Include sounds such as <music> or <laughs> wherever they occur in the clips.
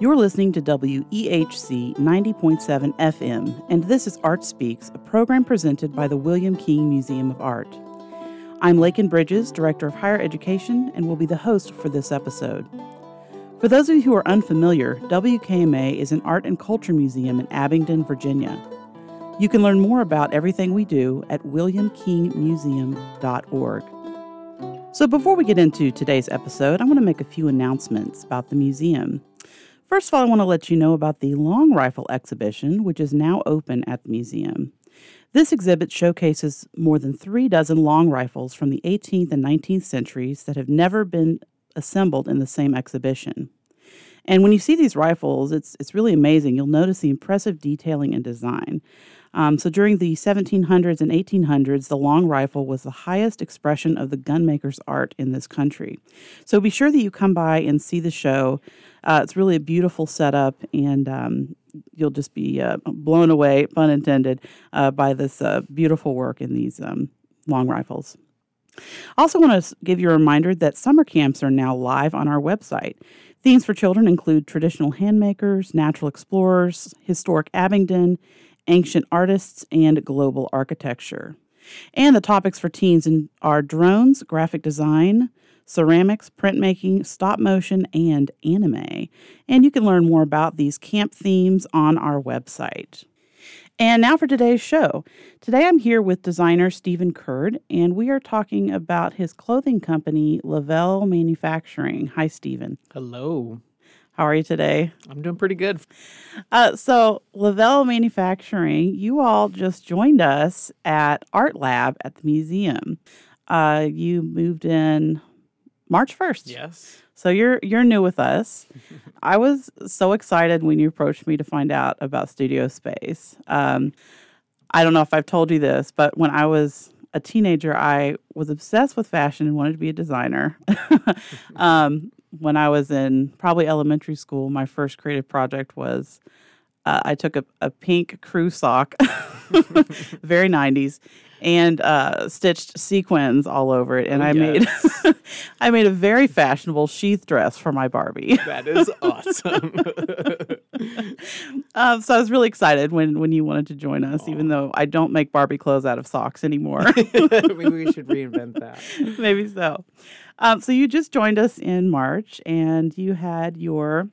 You're listening to WEHC 90.7 FM, and this is Art Speaks, a program presented by the William King Museum of Art. I'm Laken Bridges, Director of Higher Education, and will be the host for this episode. For those of you who are unfamiliar, WKMA is an art and culture museum in Abingdon, Virginia. You can learn more about everything we do at williamkingmuseum.org. So, before we get into today's episode, I want to make a few announcements about the museum. First of all, I want to let you know about the Long Rifle exhibition, which is now open at the museum. This exhibit showcases more than three dozen long rifles from the 18th and 19th centuries that have never been assembled in the same exhibition. And when you see these rifles, it's, it's really amazing. You'll notice the impressive detailing and design. Um, so during the 1700s and 1800s, the long rifle was the highest expression of the gunmaker's art in this country. So be sure that you come by and see the show. Uh, it's really a beautiful setup, and um, you'll just be uh, blown away, pun intended, uh, by this uh, beautiful work in these um, long rifles. I also want to give you a reminder that summer camps are now live on our website. Themes for children include traditional handmakers, natural explorers, historic Abingdon, ancient artists, and global architecture. And the topics for teens are drones, graphic design, ceramics, printmaking, stop motion, and anime. And you can learn more about these camp themes on our website. And now for today's show. Today I'm here with designer Stephen Curd, and we are talking about his clothing company, Lavelle Manufacturing. Hi, Stephen. Hello. How are you today? I'm doing pretty good. Uh, so, Lavelle Manufacturing, you all just joined us at Art Lab at the museum. Uh, you moved in March 1st. Yes. So you're you're new with us. <laughs> I was so excited when you approached me to find out about Studio Space. Um, I don't know if I've told you this, but when I was a teenager, I was obsessed with fashion and wanted to be a designer. <laughs> um, when I was in probably elementary school, my first creative project was uh, I took a, a pink crew sock, <laughs> very 90s, and uh, stitched sequins all over it. And Oh, I yes. made <laughs> I made a very fashionable sheath dress for my Barbie. That is awesome. <laughs> um, so I was really excited when when you wanted to join us, even though I don't make Barbie clothes out of socks anymore. <laughs> Maybe we should <laughs> reinvent that. Maybe so. Um, so you just joined us in March, and you had your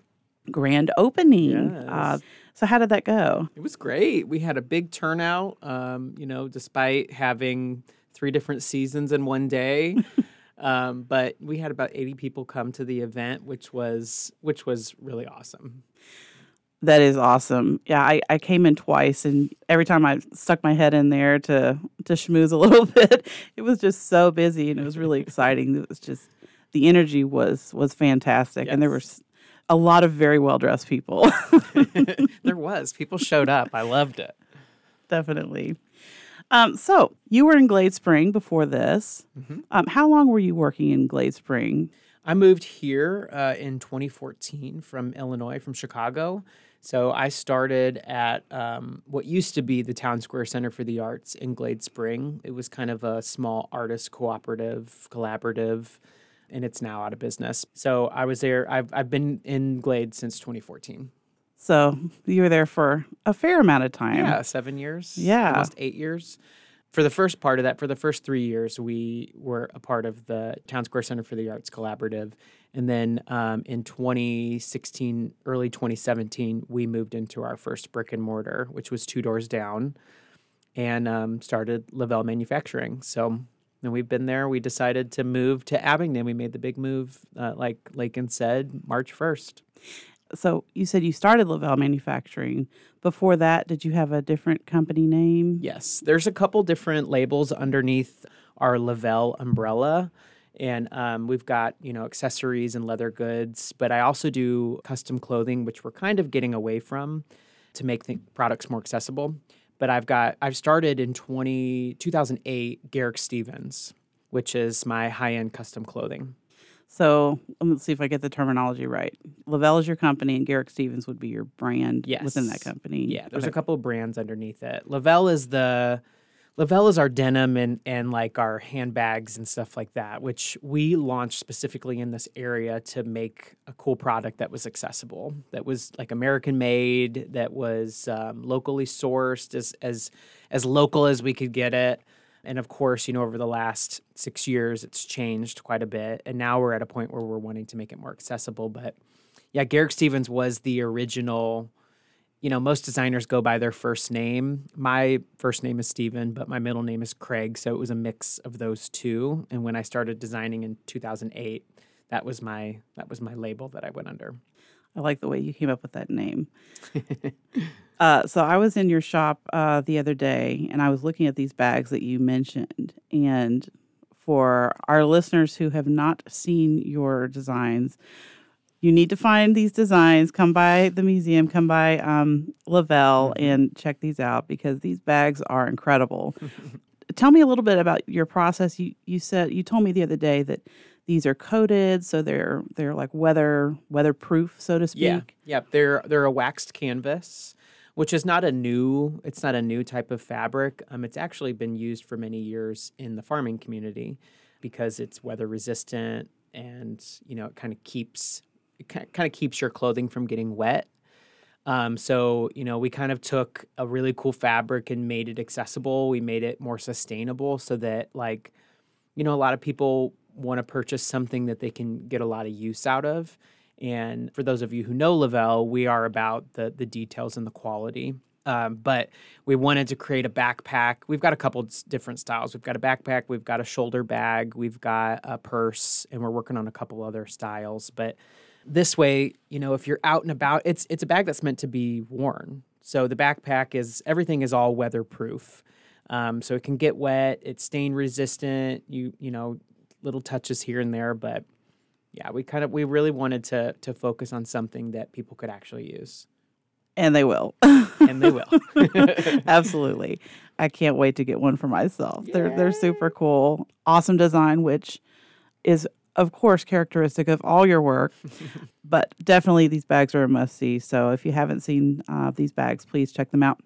grand opening. Uh, so how did that go? It was great. We had a big turnout, um, you know, despite having three different seasons in one day. <laughs> um, but we had about 80 people come to the event, which was which was really awesome. That is awesome. Yeah, I, I came in twice, and every time I stuck my head in there to to schmooze a <laughs> little bit, it was just so busy, and it was really exciting. It was just the energy was was fantastic, and there were a lot of very well dressed people. <laughs> there was. People showed up. I loved it. <laughs> Definitely. Um, so you were in Glade Spring before this. Um, how long were you working in Glade Spring? I moved here uh, in 2014 from Illinois, from Chicago. So I started at um, what used to be the Town Square Center for the Arts in Glade Spring. It was kind of a small artist cooperative, collaborative, and it's now out of business. So I was there. I've, I've been in Glade since 2014. So you were there for a fair amount of time. Yeah, seven years. Yeah. almost eight years. For the first part of that, for the first three years, we were a part of the Town Square Center for the Arts Collaborative, and then um, in 2016, early 2017, we moved into our first brick and mortar, which was two doors down, and um, started Lavelle Manufacturing. So. And we've been there. We decided to move to Abingdon. We made the big move, uh, like Laken said, March 1st. So you said you started Lavelle Manufacturing. Before that, did you have a different company name? Yes, there's a couple different labels underneath our Lavelle umbrella. And um, we've got, you know, accessories and leather goods, but I also do custom clothing, which we're kind of getting away from to make the products more accessible. But I've got, I've started in 20, 2008 Garrick Stevens, which is my high end custom clothing. So let's see if I get the terminology right. Lavelle is your company, and Garrick Stevens would be your brand within that company. Yeah, there's Okay. a couple of brands underneath it. Lavelle is the Lavelle is our denim and and like our handbags and stuff like that, which we launched specifically in this area to make a cool product that was accessible, that was like American made, that was um, locally sourced, as as as local as we could get it. And of course, you know, over the last six years, it's changed quite a bit, and now we're at a point where we're wanting to make it more accessible. But yeah, Garrick Stevens was the original you know, most designers go by their first name. My first name is Steven, but my middle name is Craig. So it was a mix of those two. And when I started designing in 2008, that was my that was my label that I went under. I like the way you came up with that name. <laughs> uh, so I was in your shop uh, the other day, and I was looking at these bags that you mentioned. And for our listeners who have not seen your designs, you need to find these designs. Come by the museum, come by um, Lavelle, mm-hmm. and check these out because these bags are incredible. <laughs> Tell me a little bit about your process. You you said you told me the other day that these are coated, so they're they're like weather weatherproof, so to speak. Yeah, yeah. They're they're a waxed canvas, which is not a new. It's not a new type of fabric. Um, it's actually been used for many years in the farming community because it's weather resistant and you know it kind of keeps it kind of keeps your clothing from getting wet. Um, so you know, we kind of took a really cool fabric and made it accessible. We made it more sustainable so that like, you know, a lot of people want to purchase something that they can get a lot of use out of. And for those of you who know Lavelle, we are about the the details and the quality. Um, but we wanted to create a backpack. We've got a couple different styles. We've got a backpack, we've got a shoulder bag, we've got a purse, and we're working on a couple other styles. But this way, you know, if you're out and about, it's it's a bag that's meant to be worn. So the backpack is everything is all weatherproof. Um, so it can get wet. It's stain resistant. You you know, little touches here and there, but yeah, we kind of we really wanted to to focus on something that people could actually use. And they will. and they will. <laughs> Absolutely. I can't wait to get one for myself. Yay. They're they're super cool. Awesome design, which is of course, characteristic of all your work, <laughs> but definitely these bags are a must see. So if you haven't seen uh, these bags, please check them out.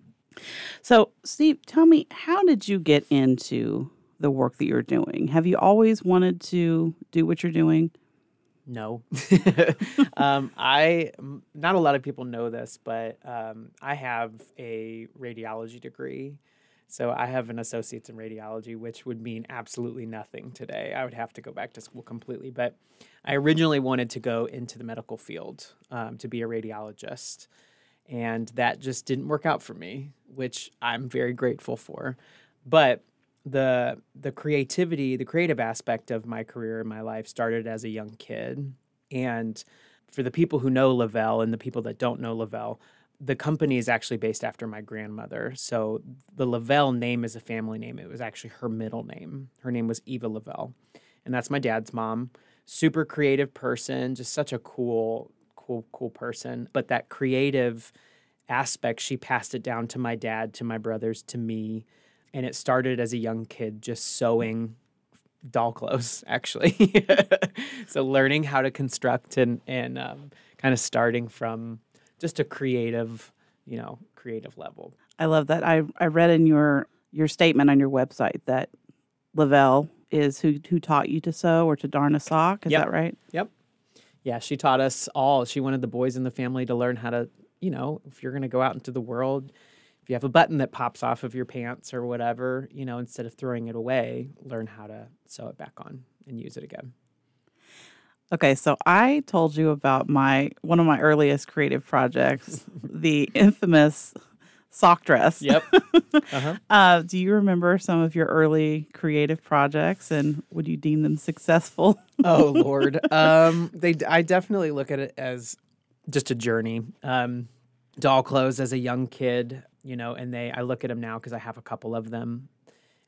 So, Steve, tell me, how did you get into the work that you're doing? Have you always wanted to do what you're doing? No. <laughs> um, I, not a lot of people know this, but um, I have a radiology degree. So I have an associate's in radiology, which would mean absolutely nothing today. I would have to go back to school completely. But I originally wanted to go into the medical field um, to be a radiologist. And that just didn't work out for me, which I'm very grateful for. But the the creativity, the creative aspect of my career and my life started as a young kid. And for the people who know Lavelle and the people that don't know Lavelle, the company is actually based after my grandmother. So the Lavelle name is a family name. It was actually her middle name. Her name was Eva Lavelle. And that's my dad's mom. Super creative person, just such a cool, cool, cool person. But that creative aspect, she passed it down to my dad, to my brothers, to me. And it started as a young kid just sewing doll clothes, <laughs> actually. <laughs> so learning how to construct and, and um, kind of starting from just a creative, you know, creative level. I love that. I I read in your your statement on your website that Lavelle is who who taught you to sew or to darn a sock. Is yep. that right? Yep. Yeah, she taught us all. She wanted the boys in the family to learn how to, you know, if you're going to go out into the world, if you have a button that pops off of your pants or whatever, you know, instead of throwing it away, learn how to sew it back on and use it again. Okay, so I told you about my one of my earliest creative projects, <laughs> the infamous sock dress. Yep. <laughs> Uh-huh. uh, do you remember some of your early creative projects, and would you deem them successful? oh <laughs> Lord, um, they. I definitely look at it as just a journey. Um, doll clothes as a young kid, you know, and they. I look at them now because I have a couple of them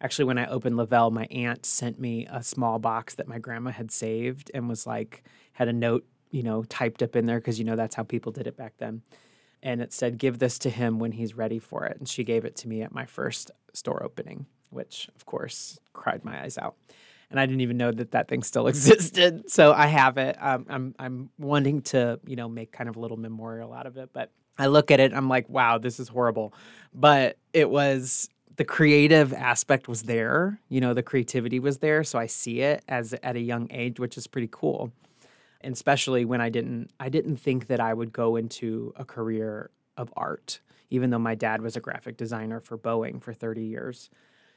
actually when I opened Lavelle, my aunt sent me a small box that my grandma had saved and was like had a note, you know, typed up in there because you know that's how people did it back then. And it said, "Give this to him when he's ready for it." And she gave it to me at my first store opening, which of course cried my eyes out. And I didn't even know that that thing still <laughs> existed. So I have it. Um, I'm I'm wanting to you know make kind of a little memorial out of it, but I look at it, I'm like, wow, this is horrible. But it was the creative aspect was there. You know, the creativity was there, so I see it as at a young age, which is pretty cool. And especially when I didn't I didn't think that I would go into a career of art, even though my dad was a graphic designer for Boeing for 30 years.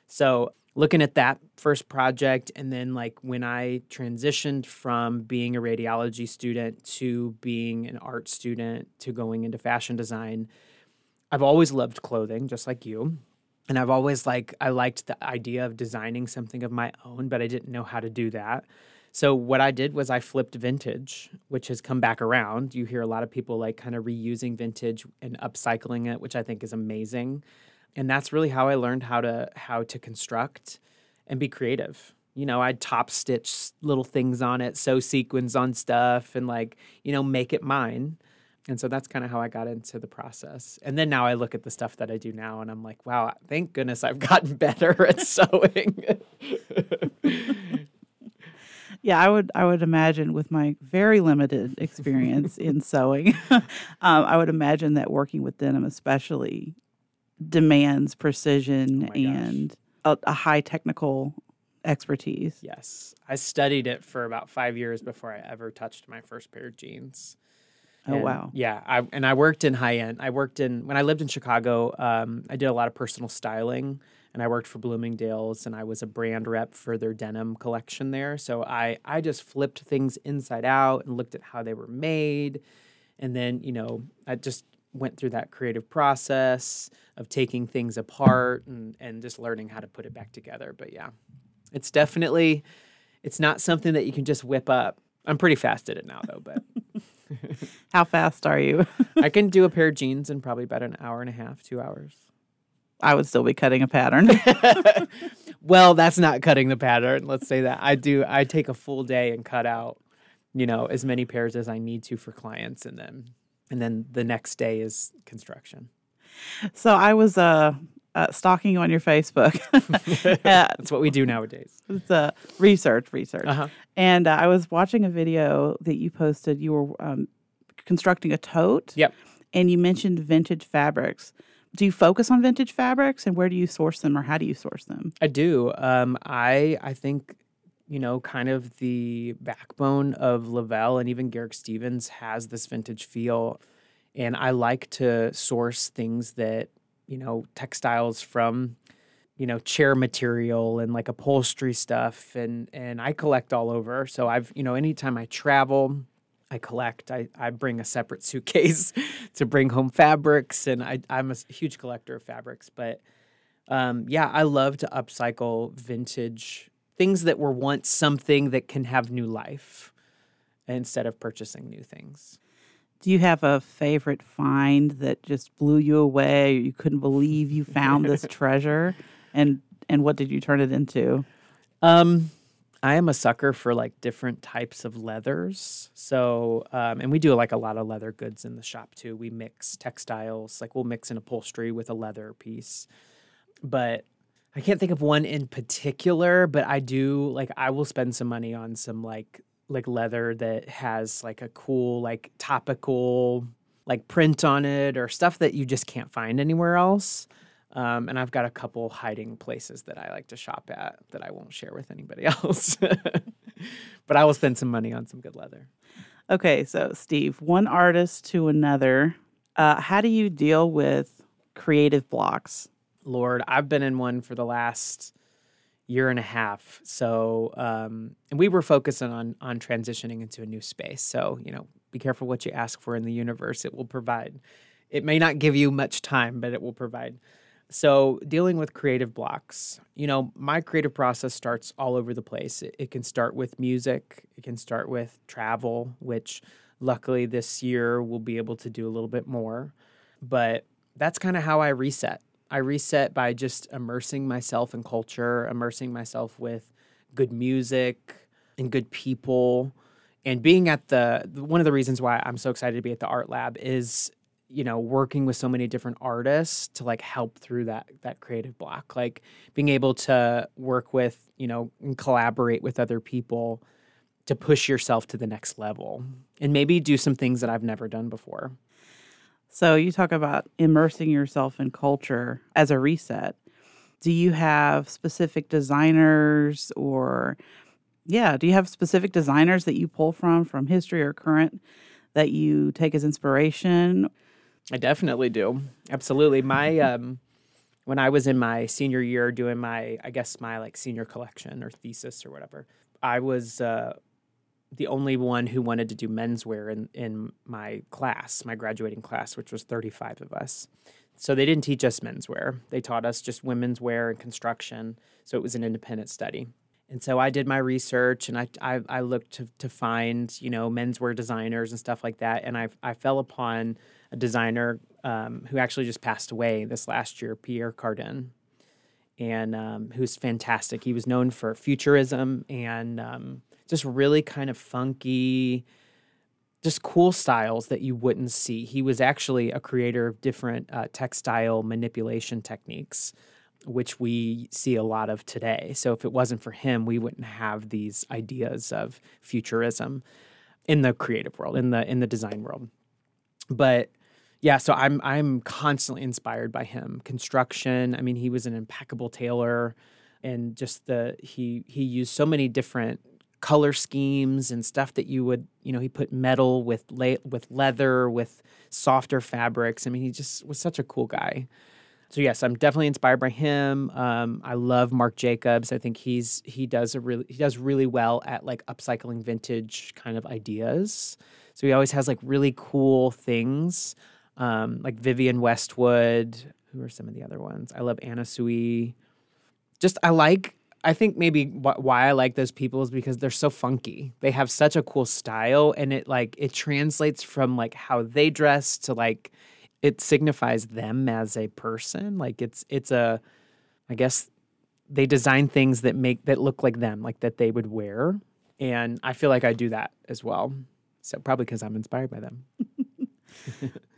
So, looking at that first project and then like when I transitioned from being a radiology student to being an art student to going into fashion design, I've always loved clothing just like you and I've always like I liked the idea of designing something of my own, but I didn't know how to do that. So what I did was I flipped vintage, which has come back around. You hear a lot of people like kind of reusing vintage and upcycling it, which I think is amazing. And that's really how I learned how to how to construct and be creative. You know, I'd top stitch little things on it, sew sequins on stuff and like, you know, make it mine. And so that's kind of how I got into the process. And then now I look at the stuff that I do now and I'm like, wow, thank goodness I've gotten <laughs> better at sewing. <laughs> yeah, I would I would imagine with my very limited experience in sewing, <laughs> um, I would imagine that working with denim especially demands precision Oh and a, a high technical expertise. yes. I studied it for about five years before I ever touched my first pair of jeans. Oh And, wow. Yeah, I, and I worked in high end. I worked in when I lived in Chicago. Um, I did a lot of personal styling, and I worked for Bloomingdale's, and I was a brand rep for their denim collection there. So I I just flipped things inside out and looked at how they were made, and then you know I just went through that creative process of taking things apart and and just learning how to put it back together. But yeah, it's definitely it's not something that you can just whip up. I'm pretty fast at it now though, but. <laughs> How fast are you? <laughs> I can do a pair of jeans in probably about an hour and a half, two hours. I would still be cutting a pattern. <laughs> Well, that's not cutting the pattern. Let's say that I do. I take a full day and cut out, you know, as many pairs as I need to for clients, and then and then the next day is construction. so I was uh, uh, stalking you on your Facebook. <laughs> <laughs> uh, That's what we do nowadays. it's uh, research, research. Uh-huh. And uh, I was watching a video that you posted. You were um, constructing a tote. Yep. And you mentioned vintage fabrics. Do you focus on vintage fabrics and where do you source them or how do you source them? I do. Um, I I think you know, kind of the backbone of Lavelle and even Garrick Stevens has this vintage feel, and I like to source things that you know textiles from you know chair material and like upholstery stuff and and I collect all over. So I've you know anytime I travel I collect. I, I bring a separate <laughs> suitcase to bring home fabrics and I, I'm a huge collector of fabrics. But um, yeah I love to upcycle vintage things that were once something that can have new life instead of purchasing new things Do you have a favorite find that just blew you away you couldn't believe you found this <laughs> treasure? And and what did you turn it into? Um, I am a sucker for like different types of leathers. So, um, and we do like a lot of leather goods in the shop too. We mix textiles, like we'll mix an upholstery with a leather piece. But I can't think of one in particular, but I do like I will spend some money on some like like leather that has like a cool like topical like print on it or stuff that you just can't find anywhere else. Um, and I've got a couple hiding places that I like to shop at that I won't share with anybody <laughs> else. but I will spend some money on some good leather. Okay, so Steve, one artist to another. Uh, how do you deal with creative blocks? Lord, I've been in one for the last year and a half. So, um, and we were focusing on on transitioning into a new space. So, you know, be careful what you ask for in the universe; it will provide. It may not give you much time, but it will provide. So, dealing with creative blocks, you know, my creative process starts all over the place. It, it can start with music, it can start with travel, which luckily this year we'll be able to do a little bit more. But that's kind of how I reset. I reset by just immersing myself in culture, immersing myself with good music and good people. And being at the one of the reasons why I'm so excited to be at the art lab is you know working with so many different artists to like help through that that creative block like being able to work with you know and collaborate with other people to push yourself to the next level and maybe do some things that I've never done before So you talk about immersing yourself in culture as a reset. do you have specific designers or yeah, do you have specific designers that you pull from from history or current that you take as inspiration? I definitely do. Absolutely. My <laughs> um when I was in my senior year doing my I guess my like senior collection or thesis or whatever, I was uh the only one who wanted to do menswear in in my class, my graduating class, which was 35 of us. So they didn't teach us menswear. They taught us just women's wear and construction. So it was an independent study. And so I did my research and I, I, I looked to, to find, you know, menswear designers and stuff like that. And I, I fell upon a designer um, who actually just passed away this last year, Pierre Cardin, and um, who's fantastic. He was known for futurism and um, just really kind of funky, just cool styles that you wouldn't see. He was actually a creator of different uh, textile manipulation techniques, which we see a lot of today. So if it wasn't for him, we wouldn't have these ideas of futurism in the creative world, in the in the design world. But yeah, so I'm I'm constantly inspired by him. Construction. I mean, he was an impeccable tailor, and just the he he used so many different color schemes and stuff that you would you know he put metal with with leather with softer fabrics. I mean he just was such a cool guy. So yes i'm definitely inspired by him. Um, i love marc jacobs. I think he's he does a really he does really well at like upcycling vintage kind of ideas. So he always has like really cool things um, like vivienne westwood. Who are some of the other ones? I love anna sui. Just i like I think maybe wh- why I like those people is because they're so funky. They have such a cool style, and it like it translates from like how they dress to like it signifies them as a person. Like it's it's a, I guess they design things that make that look like them, like that they would wear, and I feel like I do that as well. So probably because I'm inspired by them. <laughs>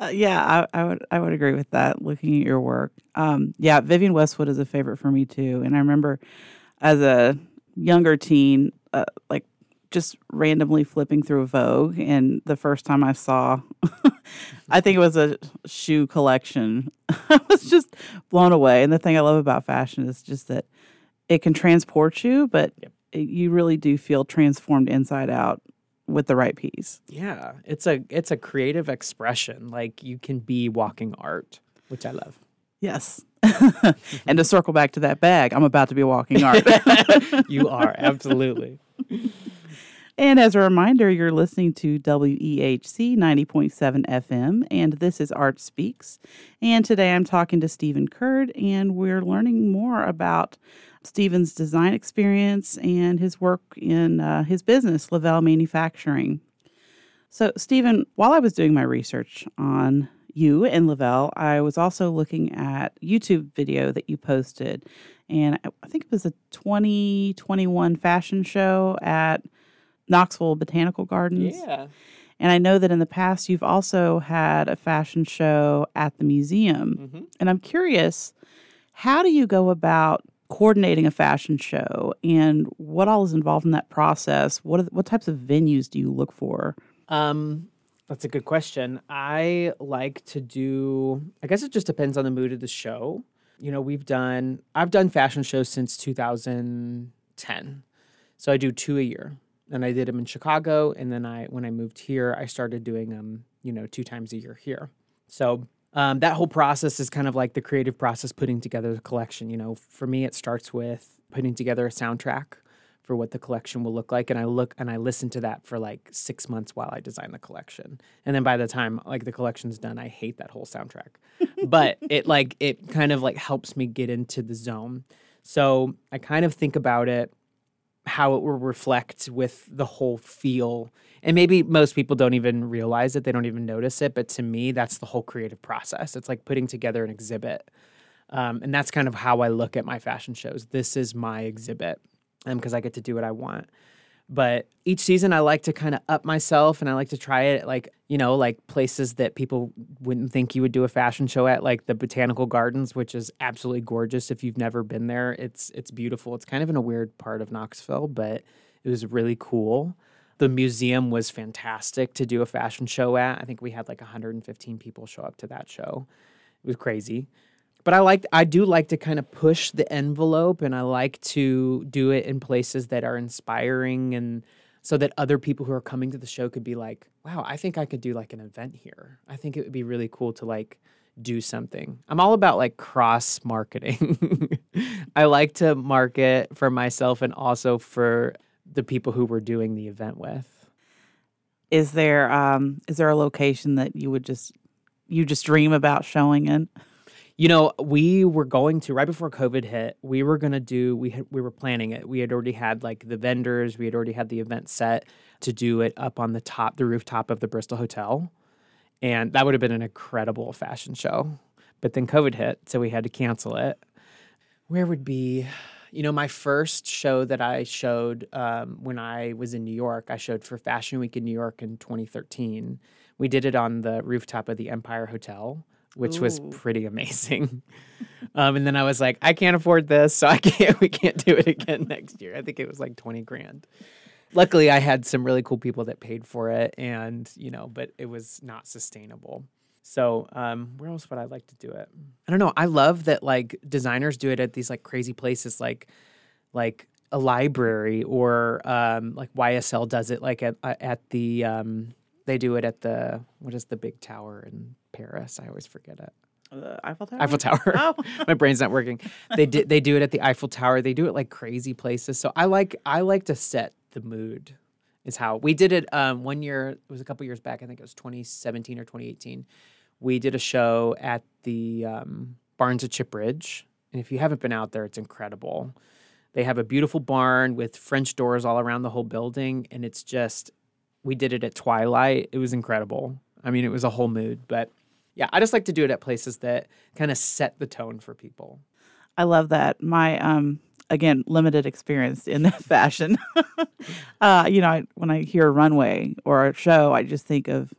Uh, yeah, I, I, would I would agree with that. Looking at your work, um, yeah, Vivienne Westwood is a favorite for me too. And I remember as a younger teen, uh, like just randomly flipping through Vogue, and the first time I saw, <laughs> I think it was a shoe collection. <laughs> I was just blown away. And the thing I love about fashion is just that it can transport you, but yep. it, you really do feel transformed inside out with the right piece. Yeah, it's a it's a creative expression. Like you can be walking art, which I love. Yes. <laughs> and to circle back to that bag, I'm about to be walking art. <laughs> you are absolutely. <laughs> And as a reminder, you're listening to WEHC 90.7 FM, and this is Art Speaks. And today I'm talking to Stephen Curd, and we're learning more about Stephen's design experience and his work in uh, his business, Lavelle Manufacturing. So, Stephen, while I was doing my research on you and Lavelle, I was also looking at YouTube video that you posted, and I think it was a 2021 fashion show at Knoxville Botanical Gardens. Yeah. And I know that in the past you've also had a fashion show at the museum. Mm-hmm. And I'm curious, how do you go about coordinating a fashion show and what all is involved in that process? What what types of venues do you look for? Um, that's a good question. I like to do. I guess it just depends on the mood of the show. You know, we've done. I've done fashion shows since 2010, so I do two a year. And I did them in Chicago, and then I, when I moved here, I started doing them. You know, two times a year here. So um, that whole process is kind of like the creative process putting together the collection. You know, for me, it starts with putting together a soundtrack for what the collection will look like, and I look and I listen to that for like six months while I design the collection, and then by the time like the collection's done, I hate that whole soundtrack, <laughs> but it like it kind of like helps me get into the zone. So I kind of think about it how it will reflect with the whole feel. And maybe most people don't even realize it, they don't even notice it. But to me, that's the whole creative process. It's like putting together an exhibit. Um, and that's kind of how I look at my fashion shows. This is my exhibit because um, I get to do what I want. But each season, I like to kind of up myself and I like to try it like, you know, like places that people wouldn't think you would do a fashion show at, like the Botanical Gardens, which is absolutely gorgeous. If you've never been there, it's it's beautiful. It's kind of in a weird part of Knoxville, but it was really cool. The museum was fantastic to do a fashion show at. I think we had like 115 people show up to that show. It was crazy. But I like I do like to kind of push the envelope and I like to do it in places that are inspiring and so that other people who are coming to the show could be like, "Wow, I think I could do like an event here. I think it would be really cool to like do something." I'm all about like cross marketing. <laughs> I like to market for myself and also for the people who we're doing the event with. Is there um is there a location that you would just you just dream about showing in? You know, we were going to right before COVID hit. We were gonna do. We had, we were planning it. We had already had like the vendors. We had already had the event set to do it up on the top, the rooftop of the Bristol Hotel, and that would have been an incredible fashion show. But then COVID hit, so we had to cancel it. Where would be? You know, my first show that I showed um, when I was in New York, I showed for Fashion Week in New York in 2013. We did it on the rooftop of the Empire Hotel which was pretty amazing. <laughs> um, and then I was like, I can't afford this, so I can't. <laughs> We can't do it again next year. I think it was like twenty grand. Luckily, I had some really cool people that paid for it, and you know, but it was not sustainable. So, um, where else would I like to do it? I don't know. I love that like designers do it at these like crazy places, like like a library or um, like YSL does it like at at the um, they do it at the what is the big tower in Paris? I always forget it. The Eiffel Tower. Eiffel Tower. <laughs> Oh. <laughs> My brain's not working. They did they do it at the Eiffel Tower. They do it like crazy places. So I like I like to set the mood. Is how we did it um, one year. It was a couple years back. I think it was 2017 or 2018. We did a show at the um, Barns of Chipridge, and if you haven't been out there, it's incredible. They have a beautiful barn with French doors all around the whole building, and it's just we did it at twilight. It was incredible. I mean, it was a whole mood, but yeah, I just like to do it at places that kind of set the tone for people. I love that. My um again limited experience in <laughs> fashion. <laughs> uh, you know, I, when I hear a runway or a show, I just think of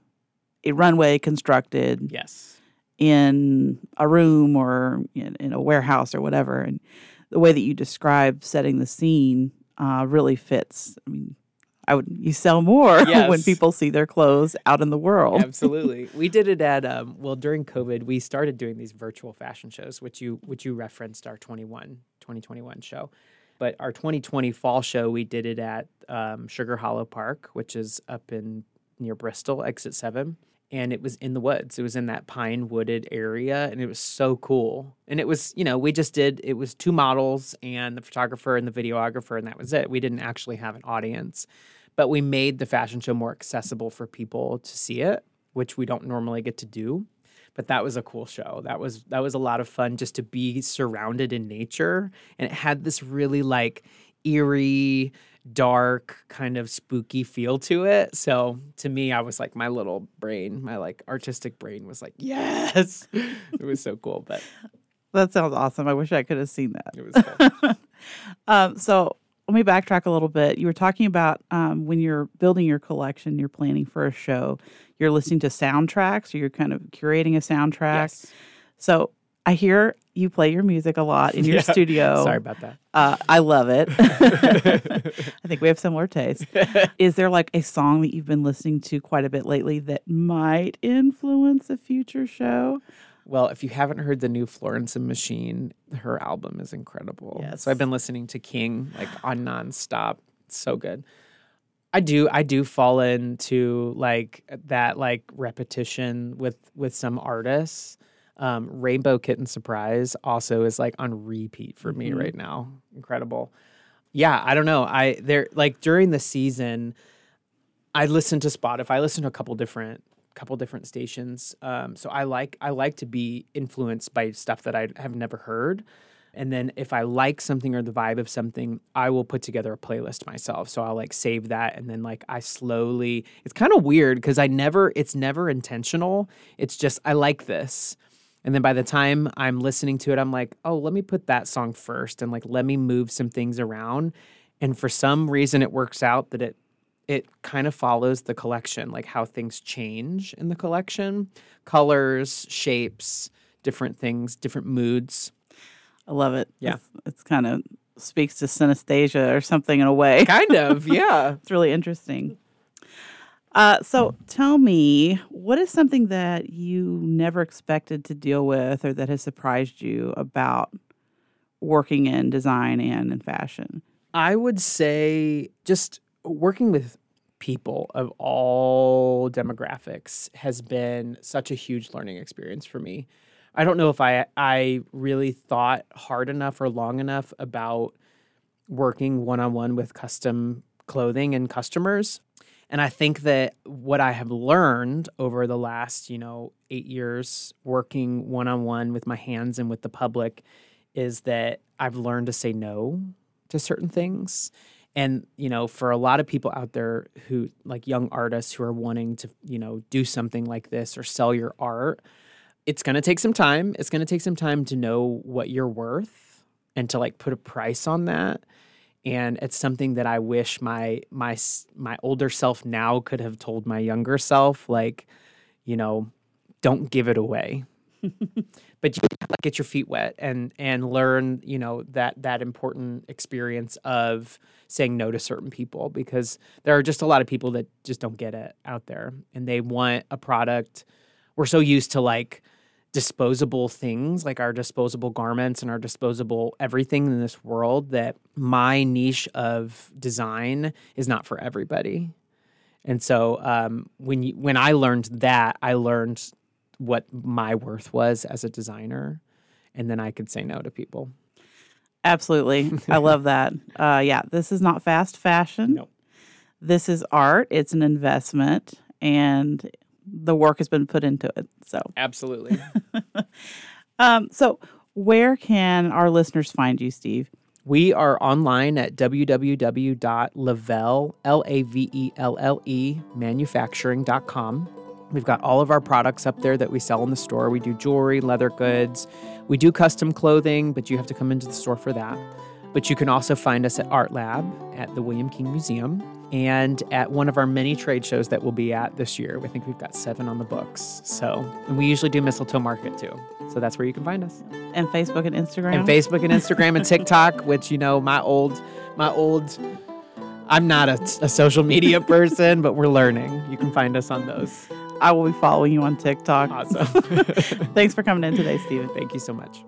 a runway constructed Yes. in a room or in, in a warehouse or whatever. And the way that you describe setting the scene uh, really fits. I mean, I would you sell more <laughs> when people see their clothes out in the world. Absolutely. we did it at um, well during COVID, we started doing these virtual fashion shows, which you which you referenced our 21 2021 show. But our 2020 fall show, we did it at um, Sugar Hollow Park, which is up in near Bristol, exit 7. And it was in the woods. It was in that pine wooded area. And it was so cool. And it was, you know, we just did, it was two models and the photographer and the videographer, and that was it. We didn't actually have an audience but we made the fashion show more accessible for people to see it, which we don't normally get to do. But that was a cool show. That was that was a lot of fun just to be surrounded in nature, and it had this really like eerie, dark, kind of spooky feel to it. So to me, I was like my little brain, my like artistic brain was like, yes, <laughs> it was so cool. But That sounds awesome. I wish I could have seen that. it was cool. <laughs> Um, so let me backtrack a little bit. You were talking about um, when you're building your collection, you're planning for a show, you're listening to soundtracks, or you're kind of curating a soundtrack. yes. So I hear you play your music a lot in your <laughs> Yeah. studio. Sorry about that. Uh, I love it. <laughs> <laughs> I think we have similar tastes. Is there like a song that you've been listening to quite a bit lately that might influence a future show? Well, if you haven't heard the new Florence and Machine, her album is incredible. Yes. So I've been listening to King like on nonstop. It's so good. I do I do fall into like that like repetition with with some artists. Um, Rainbow Kitten Surprise also is like on repeat for me Mhm. right now. Incredible. Yeah, I don't know. I there like during the season, I listen to Spotify. I listen to a couple different couple different stations. Um, so I like I like to be influenced by stuff that I have never heard. And then if I like something or the vibe of something, I will put together a playlist myself. So I'll like save that and then like I slowly it's kind of weird because I never it's never intentional. It's just I like this. And then by the time I'm listening to it, I'm like, oh, let me put that song first and like let me move some things around. And for some reason it works out that it it kind of follows the collection, like how things change in the collection, colors, shapes, different things, different moods. I love it. Yeah. It's, it's kind of speaks to synesthesia or something in a way. <laughs> Kind of, <laughs> yeah. It's really interesting. Uh, so tell me, what is something that you never expected to deal with or that has surprised you about working in design and in fashion? I would say just working with people of all demographics has been such a huge learning experience for me. I don't know if I I really thought hard enough or long enough about working one on one with custom clothing and customers. And I think that what I have learned over the last, you know, eight years working one on one with my hands and with the public is that I've learned to say no to certain things. And, you know, for a lot of people out there who, like young artists who are wanting to, you know, do something like this or sell your art, it's going to take some time. It's going to take some time to know what you're worth and to like put a price on that and it's something that I wish my my my older self now could have told my younger self like you know don't give it away but you like get your feet wet and and learn you know that that important experience of saying no to certain people because there are just a lot of people that just don't get it out there and they want a product. We're so used to like disposable things like our disposable garments and our disposable everything in this world that my niche of design is not for everybody. And so um, when you, when I learned that, I learned what my worth was as a designer, and then I could say no to people. Absolutely, I <laughs> love that. Uh, yeah, this is not fast fashion. Nope. This is art. It's an investment, and the work has been put into it. So absolutely. <laughs> um, so where can our listeners find you, Steve? We are online at www.lavelle, L-A-V-E-L-L-E, manufacturing.com. We've got all of our products up there that we sell in the store. We do jewelry, leather goods. We do custom clothing, but you have to come into the store for that. But you can also find us at Art Lab at the William King Museum and at one of our many trade shows that we'll be at this year. We think we've got seven on the books. So, and we usually do Mistletoe Market too. So that's where you can find us. And Facebook and Instagram. And Facebook and Instagram and TikTok, <laughs> which you know, my old, my old. I'm not a, a social media person, but we're learning. You can find us on those. I will be following you on TikTok. Awesome. <laughs> Thanks for coming in today, Stephen. Thank you so much.